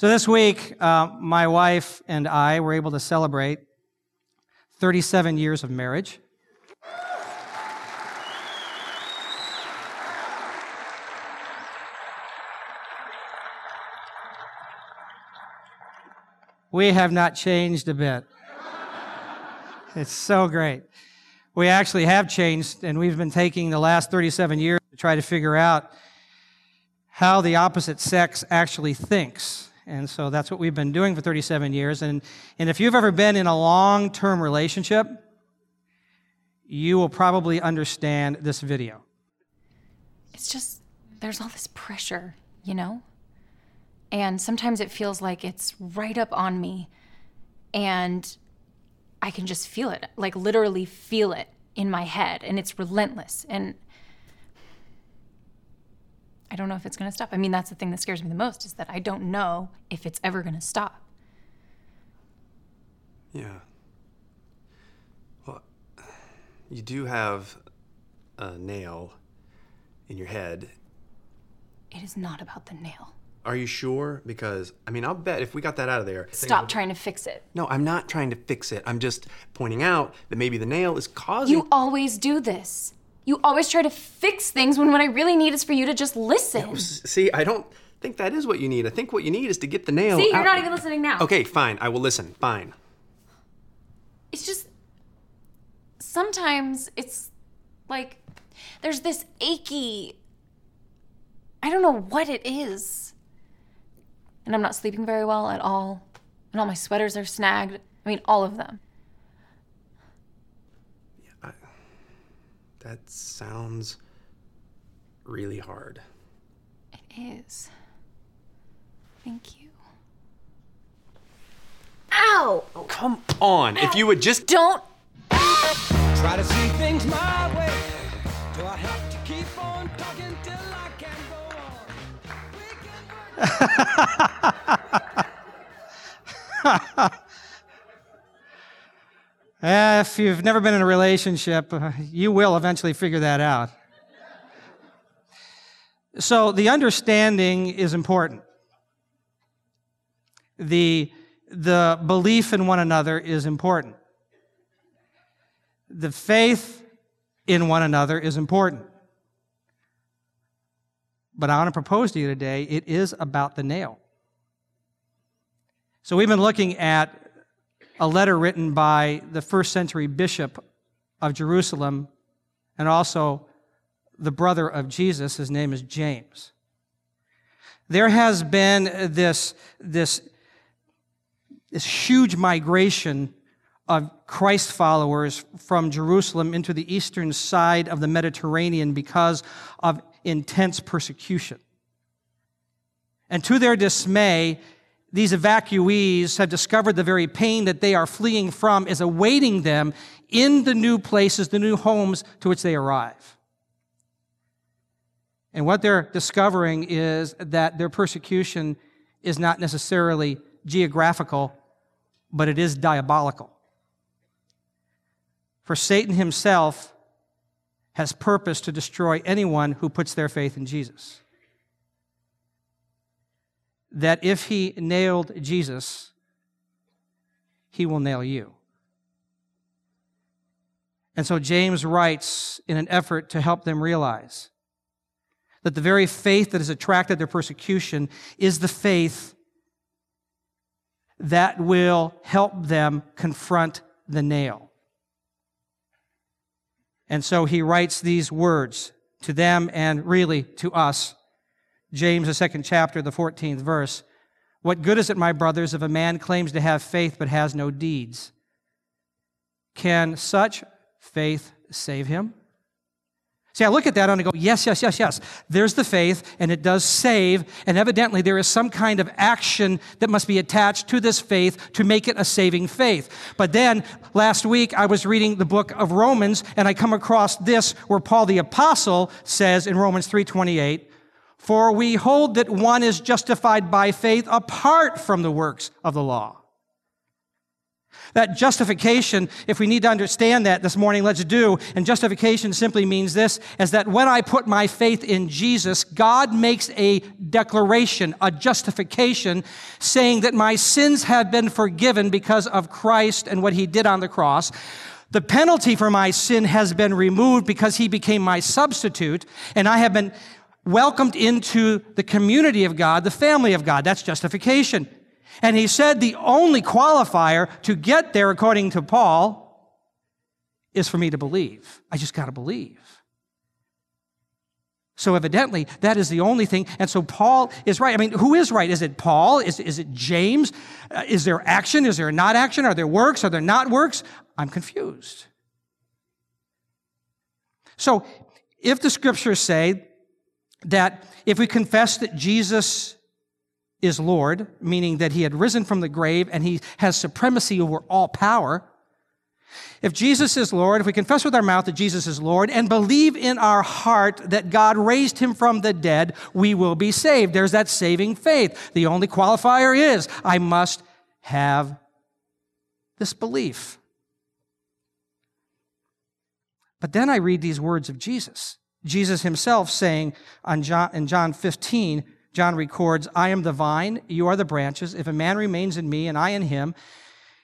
So this week, uh, my wife and I were able to celebrate 37 years of marriage. We have not changed a bit. It's so great. We actually have changed, and we've been taking the last 37 years to try to figure out how the opposite sex actually thinks. And so that's what we've been doing for 37 years. And, and if you've ever been in a long term relationship, you will probably understand this video. It's just, there's all this pressure, you know? And sometimes it feels like it's right up on me. And I can just feel it, like literally feel it in my head. And it's relentless. And I don't know if it's going to stop. I mean, that's the thing that scares me the most is that I don't know if it's ever going to stop. Yeah. Well, you do have a nail in your head. It is not about the nail. Are you sure? Because, I mean, I'll bet if we got that out of there. Stop trying to fix it. No, I'm not trying to fix it. I'm just pointing out that maybe the nail is causing. You always do this. You always try to fix things when what I really need is for you to just listen. See, I don't think that is what you need. I think what you need is to get the nail. See, you're out- not even listening now. Okay, fine. I will listen. Fine. It's just sometimes it's like there's this achy I don't know what it is. And I'm not sleeping very well at all. And all my sweaters are snagged. I mean, all of them. That sounds really hard. It is. Thank you. Ow! Oh, come on. If you would just. Don't. Try to see things my way. Do I have to keep on talking till I can go on? Eh, if you've never been in a relationship, uh, you will eventually figure that out. So the understanding is important. The, the belief in one another is important. The faith in one another is important. But I want to propose to you today, it is about the nail. So we've been looking at a letter written by the first century bishop of Jerusalem and also the brother of Jesus. His name is James. There has been this, this, this huge migration of Christ followers from Jerusalem into the eastern side of the Mediterranean because of intense persecution. And to their dismay, these evacuees have discovered the very pain that they are fleeing from is awaiting them in the new places, the new homes to which they arrive. And what they're discovering is that their persecution is not necessarily geographical, but it is diabolical. For Satan himself has purpose to destroy anyone who puts their faith in Jesus. That if he nailed Jesus, he will nail you. And so James writes in an effort to help them realize that the very faith that has attracted their persecution is the faith that will help them confront the nail. And so he writes these words to them and really to us. James, the second chapter, the 14th verse. What good is it, my brothers, if a man claims to have faith but has no deeds? Can such faith save him? See, I look at that and I go, yes, yes, yes, yes. There's the faith, and it does save, and evidently there is some kind of action that must be attached to this faith to make it a saving faith. But then, last week, I was reading the book of Romans, and I come across this where Paul the Apostle says in Romans 3.28, For we hold that one is justified by faith apart from the works of the law. That justification, if we need to understand that this morning, let's do. And justification simply means this, is that when I put my faith in Jesus, God makes a declaration, a justification, saying that my sins have been forgiven because of Christ and what he did on the cross. The penalty for my sin has been removed because he became my substitute, and I have been welcomed into the community of God, the family of God. That's justification. And he said the only qualifier to get there, according to Paul, is for me to believe. I just got to believe. So evidently, that is the only thing. And so Paul is right. I mean, who is right? Is it Paul? Is, is it James? Uh, is there action? Is there not action? Are there works? Are there not works? I'm confused. So if the scriptures say that if we confess that Jesus is Lord, meaning that he had risen from the grave and he has supremacy over all power. If Jesus is Lord, if we confess with our mouth that Jesus is Lord and believe in our heart that God raised him from the dead, we will be saved. There's that saving faith. The only qualifier is I must have this belief. But then I read these words of Jesus. Jesus himself saying on John, in John 15, John records, I am the vine, you are the branches. If a man remains in me and I in him,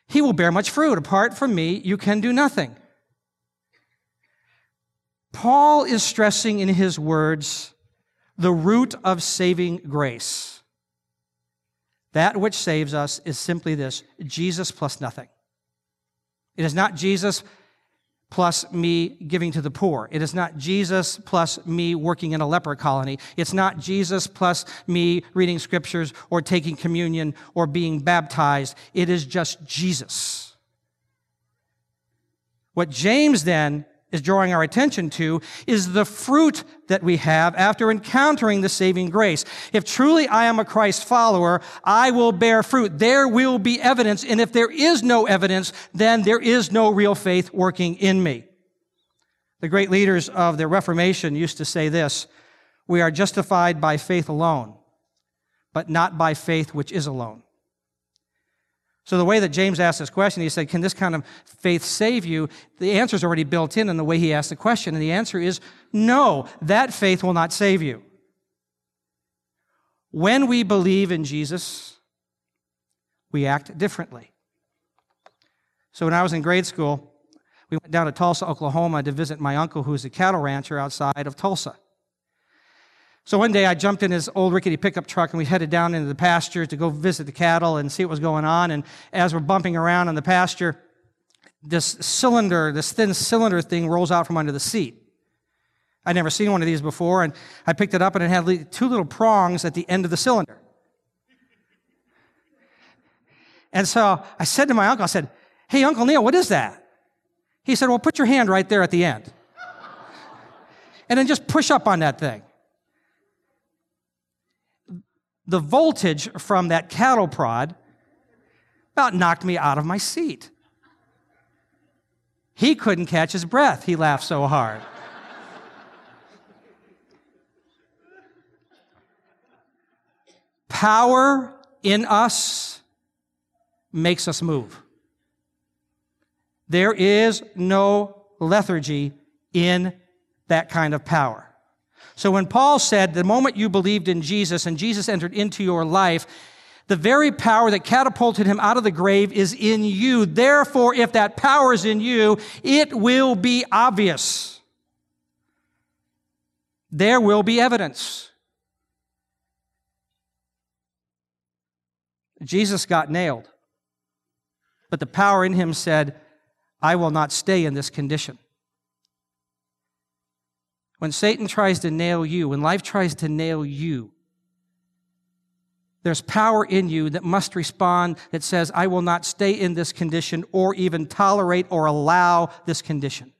he will bear much fruit. Apart from me, you can do nothing. Paul is stressing in his words the root of saving grace. That which saves us is simply this Jesus plus nothing. It is not Jesus plus me giving to the poor. It is not Jesus plus me working in a leper colony. It's not Jesus plus me reading scriptures or taking communion or being baptized. It is just Jesus. What James then is drawing our attention to is the fruit that we have after encountering the saving grace. If truly I am a Christ follower, I will bear fruit. There will be evidence. And if there is no evidence, then there is no real faith working in me. The great leaders of the Reformation used to say this, we are justified by faith alone, but not by faith which is alone. So, the way that James asked this question, he said, Can this kind of faith save you? The answer is already built in in the way he asked the question. And the answer is no, that faith will not save you. When we believe in Jesus, we act differently. So, when I was in grade school, we went down to Tulsa, Oklahoma to visit my uncle, who's a cattle rancher outside of Tulsa. So one day I jumped in his old rickety pickup truck and we headed down into the pasture to go visit the cattle and see what was going on. And as we're bumping around in the pasture, this cylinder, this thin cylinder thing rolls out from under the seat. I'd never seen one of these before, and I picked it up and it had two little prongs at the end of the cylinder. And so I said to my uncle, I said, Hey, Uncle Neil, what is that? He said, Well, put your hand right there at the end. and then just push up on that thing the voltage from that cattle prod about knocked me out of my seat. He couldn't catch his breath. He laughed so hard. Power in us makes us move. There is no lethargy in that kind of power. So when Paul said, the moment you believed in Jesus and Jesus entered into your life, the very power that catapulted him out of the grave is in you. Therefore, if that power is in you, it will be obvious. There will be evidence. Jesus got nailed, but the power in him said, I will not stay in this condition. When Satan tries to nail you, when life tries to nail you, there's power in you that must respond that says, I will not stay in this condition or even tolerate or allow this condition.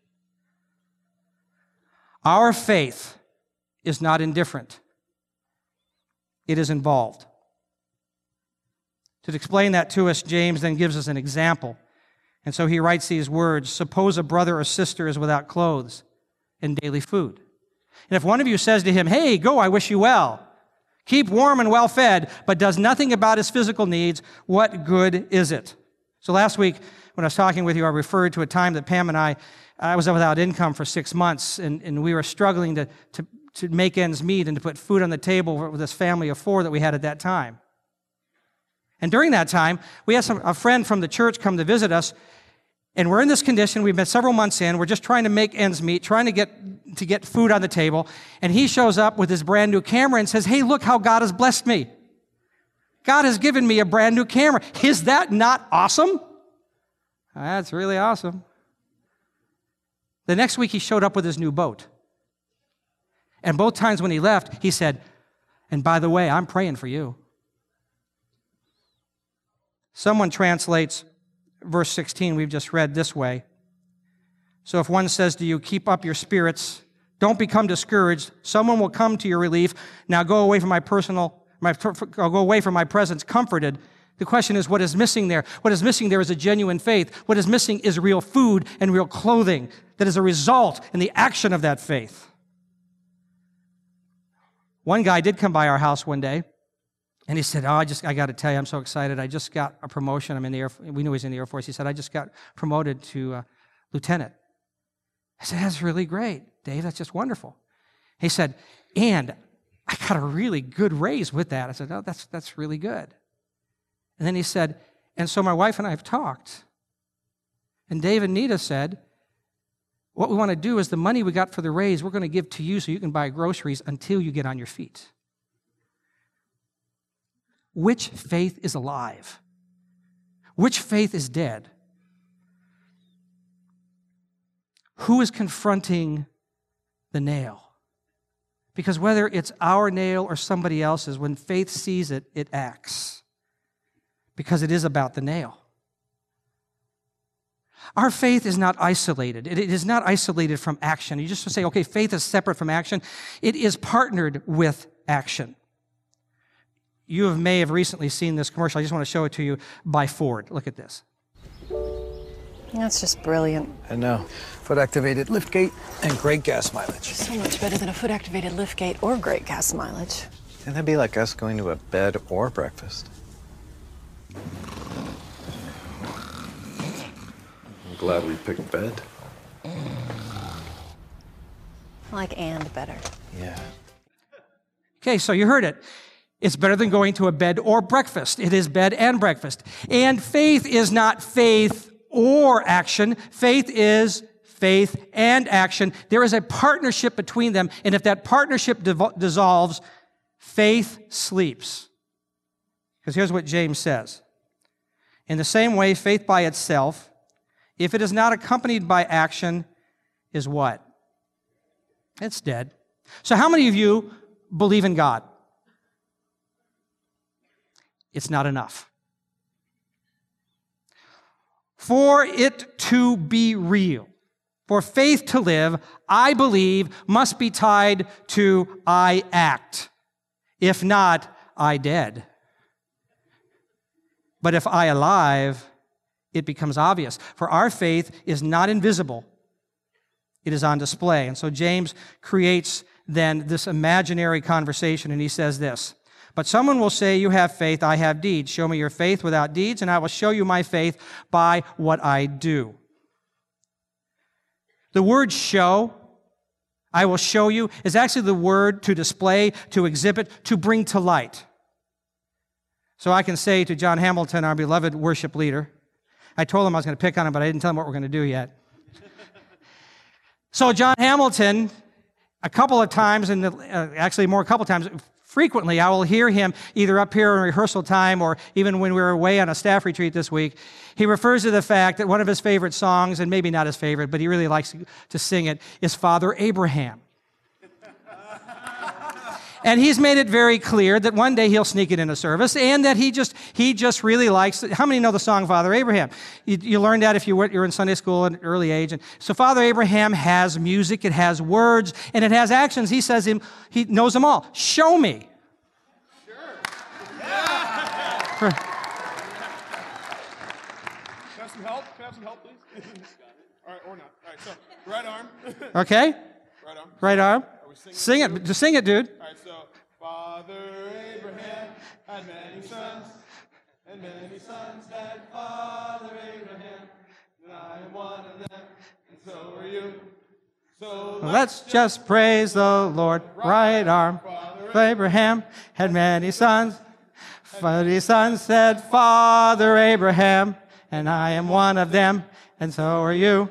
Our faith is not indifferent, it is involved. To explain that to us, James then gives us an example. And so he writes these words Suppose a brother or sister is without clothes and daily food. And if one of you says to him, Hey, go, I wish you well, keep warm and well fed, but does nothing about his physical needs, what good is it? So last week, when I was talking with you, I referred to a time that Pam and I, I was without income for six months, and, and we were struggling to, to, to make ends meet and to put food on the table for this family of four that we had at that time. And during that time, we had some, a friend from the church come to visit us, and we're in this condition. We've been several months in. We're just trying to make ends meet, trying to get, to get food on the table. And he shows up with his brand new camera and says, Hey, look how God has blessed me. God has given me a brand new camera. Is that not awesome? That's really awesome. The next week, he showed up with his new boat. And both times when he left, he said, And by the way, I'm praying for you. Someone translates verse 16 we've just read this way. So if one says to you, Keep up your spirits, don't become discouraged, someone will come to your relief. Now go away from my personal, my, I'll go away from my presence comforted. The question is, what is missing there? What is missing there is a genuine faith. What is missing is real food and real clothing that is a result in the action of that faith. One guy did come by our house one day, and he said, "Oh, I just I got to tell you, I'm so excited. I just got a promotion. I'm in the Air. We knew he was in the Air Force. He said, I just got promoted to uh, lieutenant. I said, That's really great, Dave. That's just wonderful. He said, and I got a really good raise with that. I said, Oh, that's that's really good. And then he said, and so my wife and I have talked. And Dave and Nita said, what we want to do is the money we got for the raise, we're going to give to you so you can buy groceries until you get on your feet. Which faith is alive? Which faith is dead? Who is confronting the nail? Because whether it's our nail or somebody else's, when faith sees it, it acts. Because it is about the nail. Our faith is not isolated. It is not isolated from action. You just say, okay, faith is separate from action. It is partnered with action. You may have recently seen this commercial. I just want to show it to you by Ford. Look at this. That's just brilliant. I know. Foot activated liftgate and great gas mileage. So much better than a foot activated liftgate or great gas mileage. And that'd be like us going to a bed or breakfast. I'm glad we picked bed. I like and better. Yeah. Okay, so you heard it. It's better than going to a bed or breakfast. It is bed and breakfast. And faith is not faith or action. Faith is faith and action. There is a partnership between them. And if that partnership dissolves, faith sleeps. Because here's what James says. In the same way, faith by itself, if it is not accompanied by action, is what? It's dead. So, how many of you believe in God? It's not enough. For it to be real, for faith to live, I believe must be tied to I act. If not, I dead. But if I alive, it becomes obvious. For our faith is not invisible, it is on display. And so James creates then this imaginary conversation, and he says this But someone will say, You have faith, I have deeds. Show me your faith without deeds, and I will show you my faith by what I do. The word show, I will show you, is actually the word to display, to exhibit, to bring to light. So I can say to John Hamilton, our beloved worship leader, I told him I was going to pick on him, but I didn't tell him what we're going to do yet. so, John Hamilton, a couple of times, and uh, actually more a couple of times, frequently, I will hear him either up here in rehearsal time or even when we were away on a staff retreat this week. He refers to the fact that one of his favorite songs, and maybe not his favorite, but he really likes to sing it, is Father Abraham. And he's made it very clear that one day he'll sneak it into service and that he just, he just really likes, it. how many know the song Father Abraham? You, you learned that if you were, you're in Sunday school at an early age. And so Father Abraham has music, it has words, and it has actions. He says him, he knows them all. Show me. Sure. Yeah. Can I have some help? Can I have some help, please? All right, or not. All right, so right arm. Okay? right arm. Right arm. Sing it. Just sing it, dude. All right, so Father Abraham had many sons. and many sons had Father Abraham, and I am one of them, and so are you. So Let's just praise the Lord. Right arm. Father Abraham had many sons. Many sons said, Father Abraham, and I am one of them, and so are you.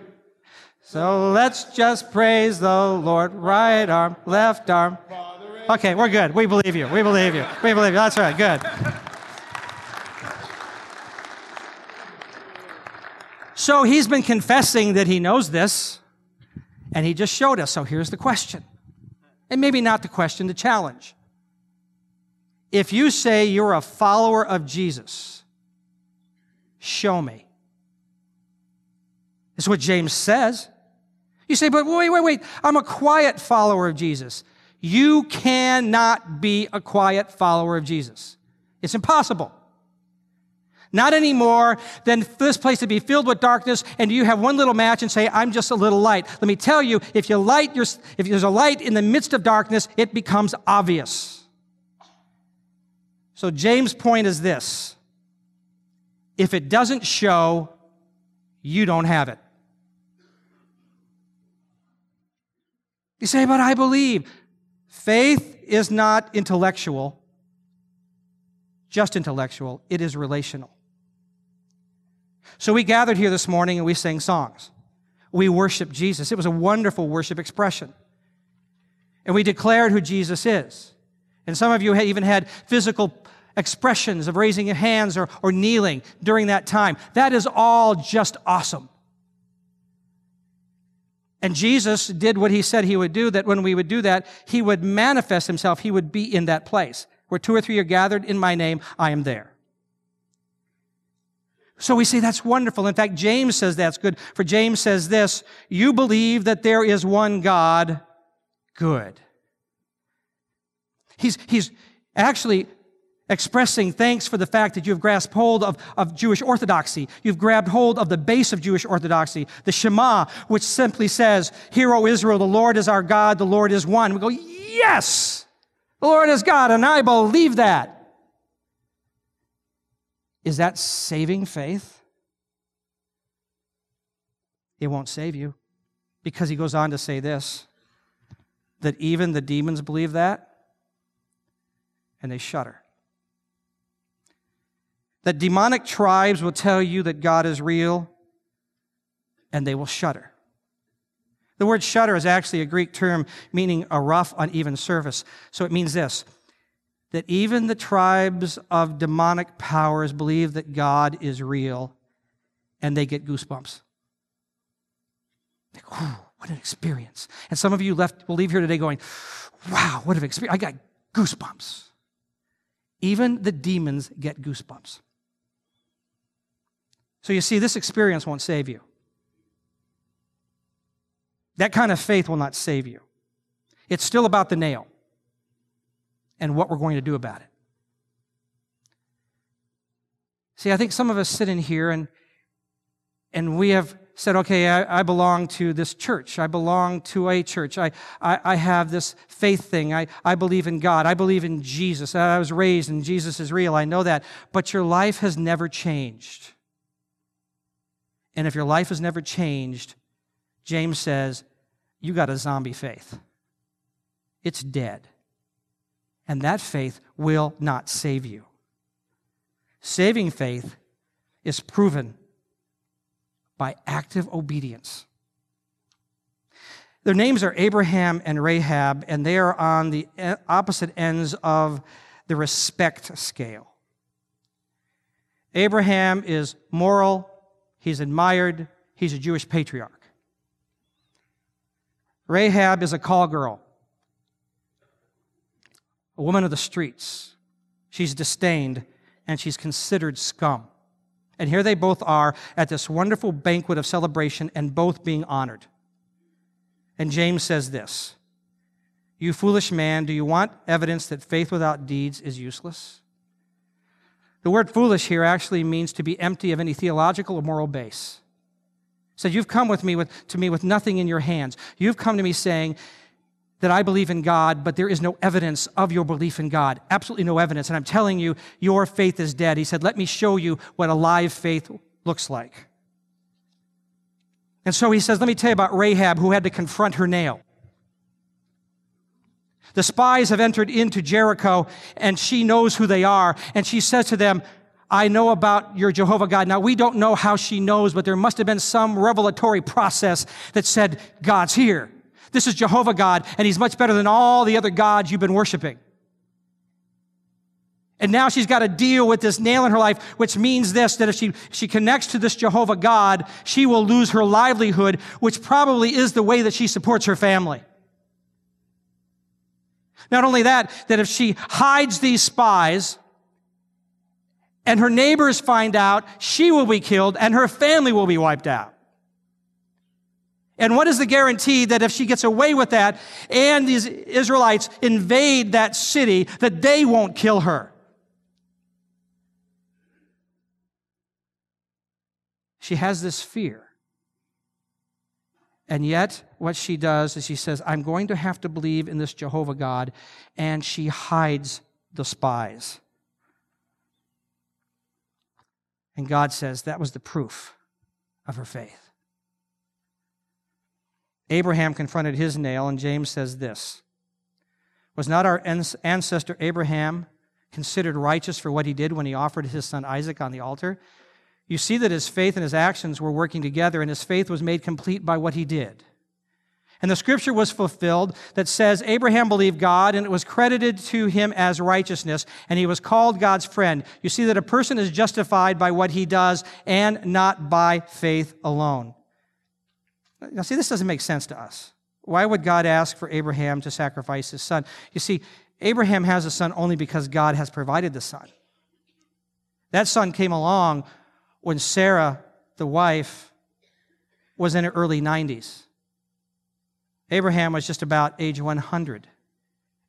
So let's just praise the Lord. Right arm, left arm. Okay, we're good. We believe you. We believe you. We believe you. That's right. Good. So he's been confessing that he knows this, and he just showed us. So here's the question. And maybe not the question, the challenge. If you say you're a follower of Jesus, show me. This is what James says. You say, but wait, wait, wait. I'm a quiet follower of Jesus. You cannot be a quiet follower of Jesus. It's impossible. Not any more than this place to be filled with darkness and you have one little match and say, I'm just a little light. Let me tell you, if you light your, if there's a light in the midst of darkness, it becomes obvious. So James' point is this. If it doesn't show, you don't have it. You say, but I believe. Faith is not intellectual, just intellectual, it is relational. So we gathered here this morning and we sang songs. We worshiped Jesus. It was a wonderful worship expression. And we declared who Jesus is. And some of you even had physical expressions of raising your hands or, or kneeling during that time. That is all just awesome. And Jesus did what he said he would do, that when we would do that, he would manifest himself. He would be in that place. Where two or three are gathered in my name, I am there. So we say that's wonderful. In fact, James says that's good. For James says this, you believe that there is one God, good. He's, he's actually expressing thanks for the fact that you've grasped hold of, of Jewish orthodoxy. You've grabbed hold of the base of Jewish orthodoxy, the Shema, which simply says, Hear, O Israel, the Lord is our God, the Lord is one. We go, Yes! The Lord is God, and I believe that. Is that saving faith? It won't save you because he goes on to say this that even the demons believe that and they shudder. That demonic tribes will tell you that God is real and they will shudder. The word shudder is actually a Greek term meaning a rough, uneven surface. So it means this that even the tribes of demonic powers believe that God is real and they get goosebumps. Like, what an experience. And some of you left will leave here today going, wow, what an experience. I got goosebumps. Even the demons get goosebumps. So you see, this experience won't save you. That kind of faith will not save you. It's still about the nail and what we're going to do about it. See, I think some of us sit in here and, and we have said, okay, I, I belong to this church. I belong to a church. I, I, I, have this faith thing. I, I believe in God. I believe in Jesus. I was raised and Jesus is real. I know that. But your life has never changed. And if your life has never changed, James says, you got a zombie faith. It's dead. And that faith will not save you. Saving faith is proven by active obedience. Their names are Abraham and Rahab, and they are on the opposite ends of the respect scale. Abraham is moral, he's admired, he's a Jewish patriarch. Rahab is a call girl, a woman of the streets. She's disdained and she's considered scum. And here they both are at this wonderful banquet of celebration and both being honored. And James says this You foolish man, do you want evidence that faith without deeds is useless? The word foolish here actually means to be empty of any theological or moral base. So you've come with me with, to me with nothing in your hands. You've come to me saying that I believe in God, but there is no evidence of your belief in God. Absolutely no evidence. And I'm telling you, your faith is dead. He said, Let me show you what a live faith looks like. And so he says, Let me tell you about Rahab, who had to confront her nail. The spies have entered into Jericho, and she knows who they are. And she says to them, I know about your Jehovah God. Now, we don't know how she knows, but there must have been some revelatory process that said, God's here. This is Jehovah God, and he's much better than all the other gods you've been worshiping. And now she's got to deal with this nail in her life, which means this, that if she, she connects to this Jehovah God, she will lose her livelihood, which probably is the way that she supports her family. Not only that, that if she hides these spies and her neighbors find out, she will be killed and her family will be wiped out. And what is the guarantee that if she gets away with that and these Israelites invade that city, that they won't kill her? She has this fear. And yet, what she does is she says, I'm going to have to believe in this Jehovah God, and she hides the spies. And God says that was the proof of her faith. Abraham confronted his nail, and James says this Was not our ancestor Abraham considered righteous for what he did when he offered his son Isaac on the altar? You see that his faith and his actions were working together, and his faith was made complete by what he did. And the scripture was fulfilled that says Abraham believed God and it was credited to him as righteousness and he was called God's friend. You see that a person is justified by what he does and not by faith alone. Now, see, this doesn't make sense to us. Why would God ask for Abraham to sacrifice his son? You see, Abraham has a son only because God has provided the son. That son came along when Sarah, the wife, was in her early 90s. Abraham was just about age 100,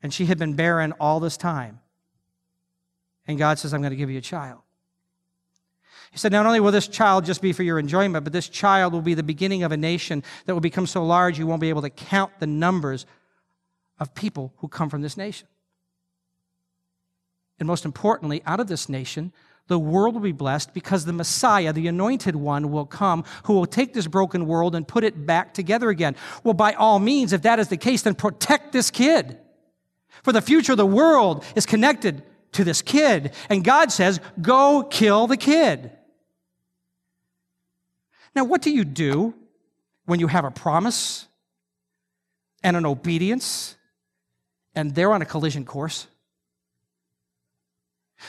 and she had been barren all this time. And God says, I'm going to give you a child. He said, Not only will this child just be for your enjoyment, but this child will be the beginning of a nation that will become so large you won't be able to count the numbers of people who come from this nation. And most importantly, out of this nation the world will be blessed because the Messiah, the anointed one, will come who will take this broken world and put it back together again. Well, by all means, if that is the case, then protect this kid. For the future of the world is connected to this kid. And God says, go kill the kid. Now, what do you do when you have a promise and an obedience and they're on a collision course?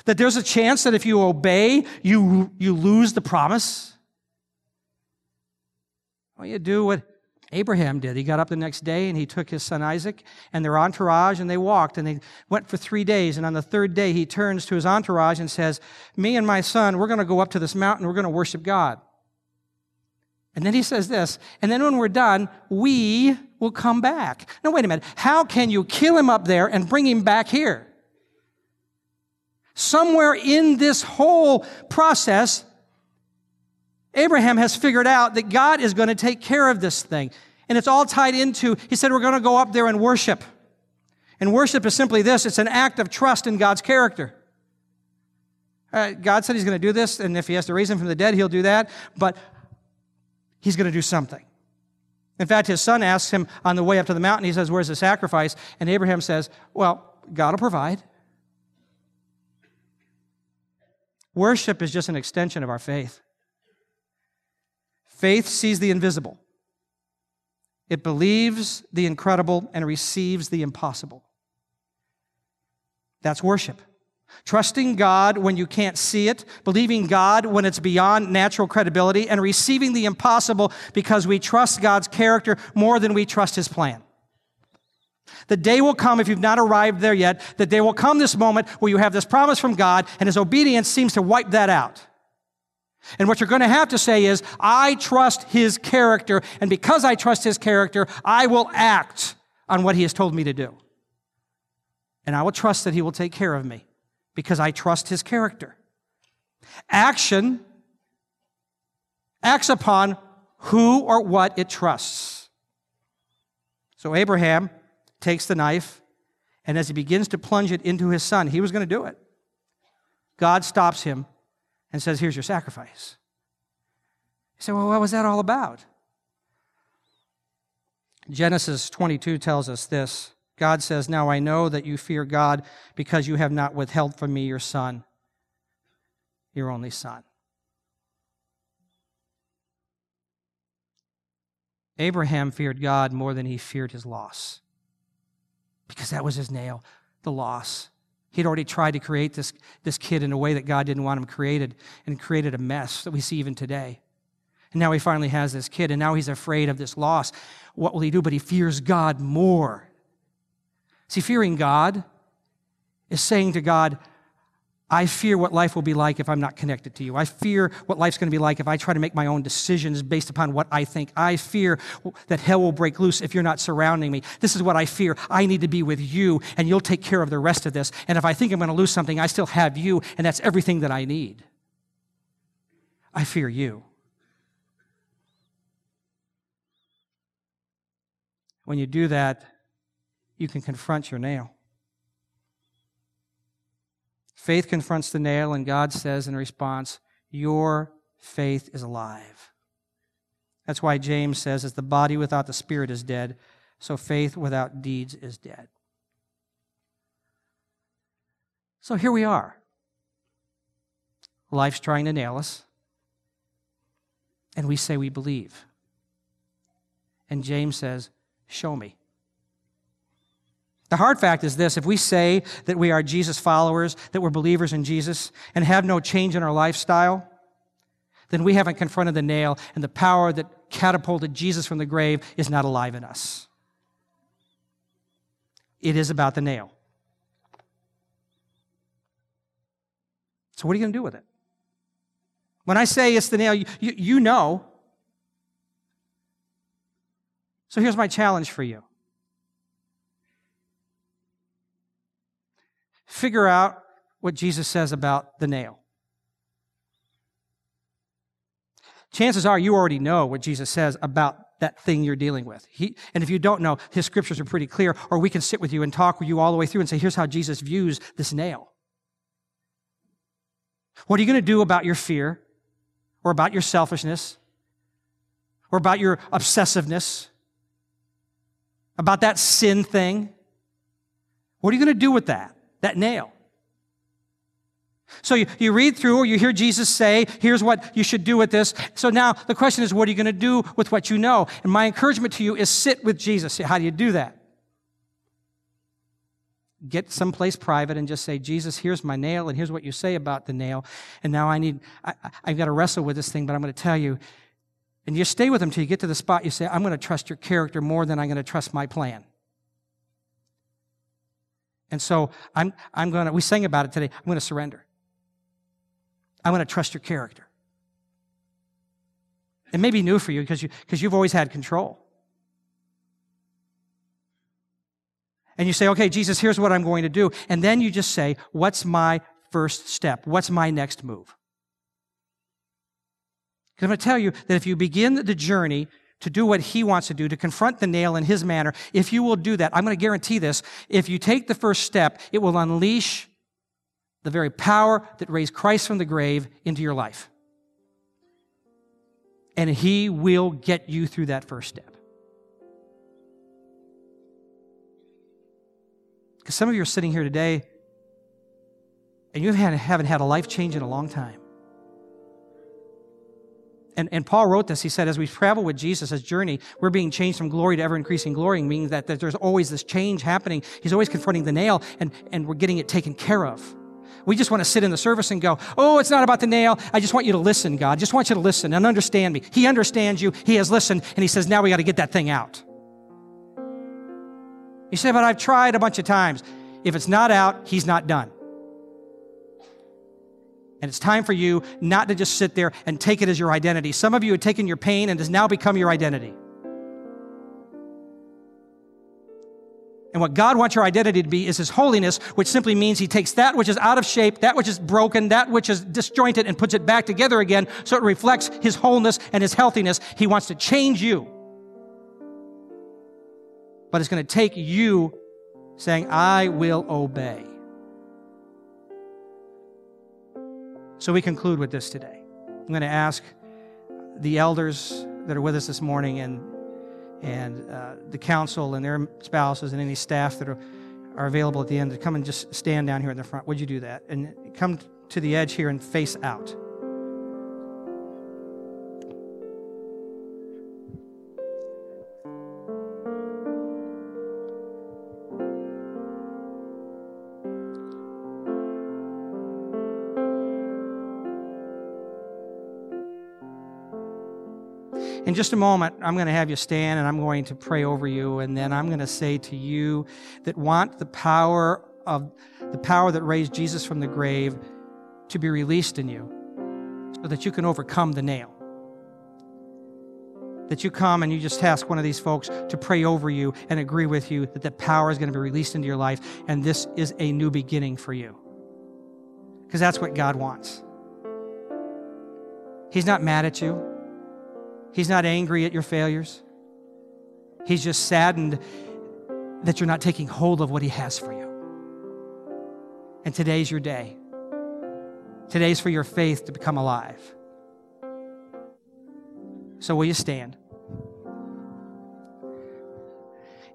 That there's a chance that if you obey, you, you lose the promise. Well, you do what Abraham did. He got up the next day and he took his son Isaac and their entourage and they walked and they went for three days. And on the third day, he turns to his entourage and says, Me and my son, we're going to go up to this mountain. We're going to worship God. And then he says this, and then when we're done, we will come back. Now, wait a minute. How can you kill him up there and bring him back here? Somewhere in this whole process, Abraham has figured out that God is going to take care of this thing. And it's all tied into, he said, we're going to go up there and worship. And worship is simply this it's an act of trust in God's character. Uh, God said he's going to do this, and if he has to raise him from the dead, he'll do that, but he's going to do something. In fact, his son asks him on the way up to the mountain, he says, Where's the sacrifice? And Abraham says, Well, God will provide. Worship is just an extension of our faith. Faith sees the invisible, it believes the incredible and receives the impossible. That's worship. Trusting God when you can't see it, believing God when it's beyond natural credibility, and receiving the impossible because we trust God's character more than we trust His plan. The day will come, if you've not arrived there yet, the day will come this moment where you have this promise from God and his obedience seems to wipe that out. And what you're going to have to say is, I trust his character, and because I trust his character, I will act on what he has told me to do. And I will trust that he will take care of me because I trust his character. Action acts upon who or what it trusts. So Abraham takes the knife, and as he begins to plunge it into his son, he was going to do it. God stops him and says, Here's your sacrifice. You say, Well, what was that all about? Genesis 22 tells us this God says, Now I know that you fear God because you have not withheld from me your son, your only son. Abraham feared God more than he feared his loss because that was his nail, the loss. He'd already tried to create this, this kid in a way that God didn't want him created and created a mess that we see even today. And now he finally has this kid, and now he's afraid of this loss. What will he do? But he fears God more. See, fearing God is saying to God, I fear what life will be like if I'm not connected to you. I fear what life's going to be like if I try to make my own decisions based upon what I think. I fear that hell will break loose if you're not surrounding me. This is what I fear. I need to be with you, and you'll take care of the rest of this. And if I think I'm going to lose something, I still have you, and that's everything that I need. I fear you. When you do that, you can confront your nail. Faith confronts the nail, and God says in response, Your faith is alive. That's why James says, As the body without the spirit is dead, so faith without deeds is dead. So here we are. Life's trying to nail us, and we say we believe. And James says, Show me. The hard fact is this if we say that we are Jesus followers, that we're believers in Jesus, and have no change in our lifestyle, then we haven't confronted the nail, and the power that catapulted Jesus from the grave is not alive in us. It is about the nail. So, what are you going to do with it? When I say it's the nail, you, you, you know. So, here's my challenge for you figure out what Jesus says about the nail. Chances are you already know what Jesus says about that thing you're dealing with. He, and if you don't know, his scriptures are pretty clear, or we can sit with you and talk with you all the way through and say, here's how Jesus views this nail. What are you going to do about your fear, or about your selfishness, or about your obsessiveness, about that sin thing? What are you going to do with that? That nail. So you, you read through or you hear Jesus say, here's what you should do with this. So now the question is, what are you going to do with what you know? And my encouragement to you is sit with Jesus. How do you do that? Get someplace private and just say, Jesus, here's my nail, and here's what you say about the nail. And now I need, I, I've got to wrestle with this thing, but I'm going to tell you. And you stay with him till you get to the spot you say, I'm going to trust your character more than I'm going to trust my plan. And so I'm, I'm going to, we sang about it today. I'm going to surrender. I'm going to trust your character. It may be new for you because you, because you've always had control. And you say, okay, Jesus, here's what I'm going to do. And then you just say, what's my first step? What's my next move? Because I'm going to tell you that if you begin the journey to do what he wants to do, to confront the nail in his manner, if you will do that, I'm going to guarantee this. If you take the first step, it will unleash the very power that raised Christ from the grave into your life. And he will get you through that first step. Because some of you are sitting here today and you haven't had a life change in a long time. And, and Paul wrote this. He said, as we travel with Jesus, as journey, we're being changed from glory to ever increasing glory, meaning that, that there's always this change happening. He's always confronting the nail, and, and we're getting it taken care of. We just want to sit in the service and go, Oh, it's not about the nail. I just want you to listen, God. Just want you to listen and understand me. He understands you. He has listened, and He says, Now we got to get that thing out. You say, But I've tried a bunch of times. If it's not out, He's not done. And it's time for you not to just sit there and take it as your identity. Some of you have taken your pain and has now become your identity. And what God wants your identity to be is His holiness, which simply means He takes that which is out of shape, that which is broken, that which is disjointed, and puts it back together again so it reflects His wholeness and His healthiness. He wants to change you. but it's going to take you saying, I will obey. So we conclude with this today. I'm going to ask the elders that are with us this morning and, and uh, the council and their spouses and any staff that are, are available at the end to come and just stand down here in the front. Would you do that? And come to the edge here and face out. In just a moment, I'm going to have you stand and I'm going to pray over you. And then I'm going to say to you that want the power of the power that raised Jesus from the grave to be released in you so that you can overcome the nail. That you come and you just ask one of these folks to pray over you and agree with you that that power is going to be released into your life and this is a new beginning for you. Because that's what God wants. He's not mad at you. He's not angry at your failures. He's just saddened that you're not taking hold of what He has for you. And today's your day. Today's for your faith to become alive. So, will you stand?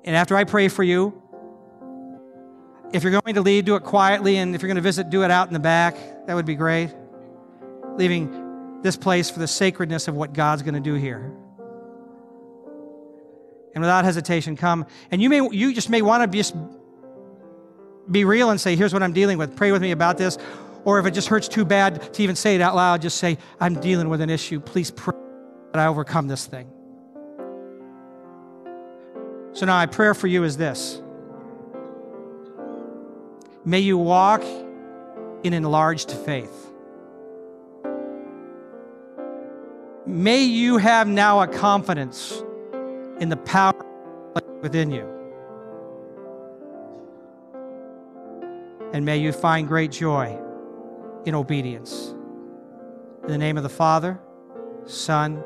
And after I pray for you, if you're going to leave, do it quietly. And if you're going to visit, do it out in the back. That would be great. Leaving this place for the sacredness of what God's going to do here. And without hesitation, come. And you may you just may want to just be real and say, here's what I'm dealing with. Pray with me about this. Or if it just hurts too bad to even say it out loud, just say, I'm dealing with an issue. Please pray that I overcome this thing. So now my prayer for you is this. May you walk in enlarged faith. May you have now a confidence in the power within you. And may you find great joy in obedience. In the name of the Father, Son,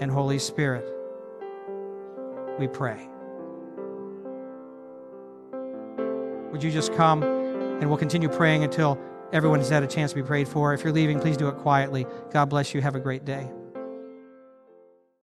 and Holy Spirit, we pray. Would you just come and we'll continue praying until everyone has had a chance to be prayed for. If you're leaving, please do it quietly. God bless you. Have a great day.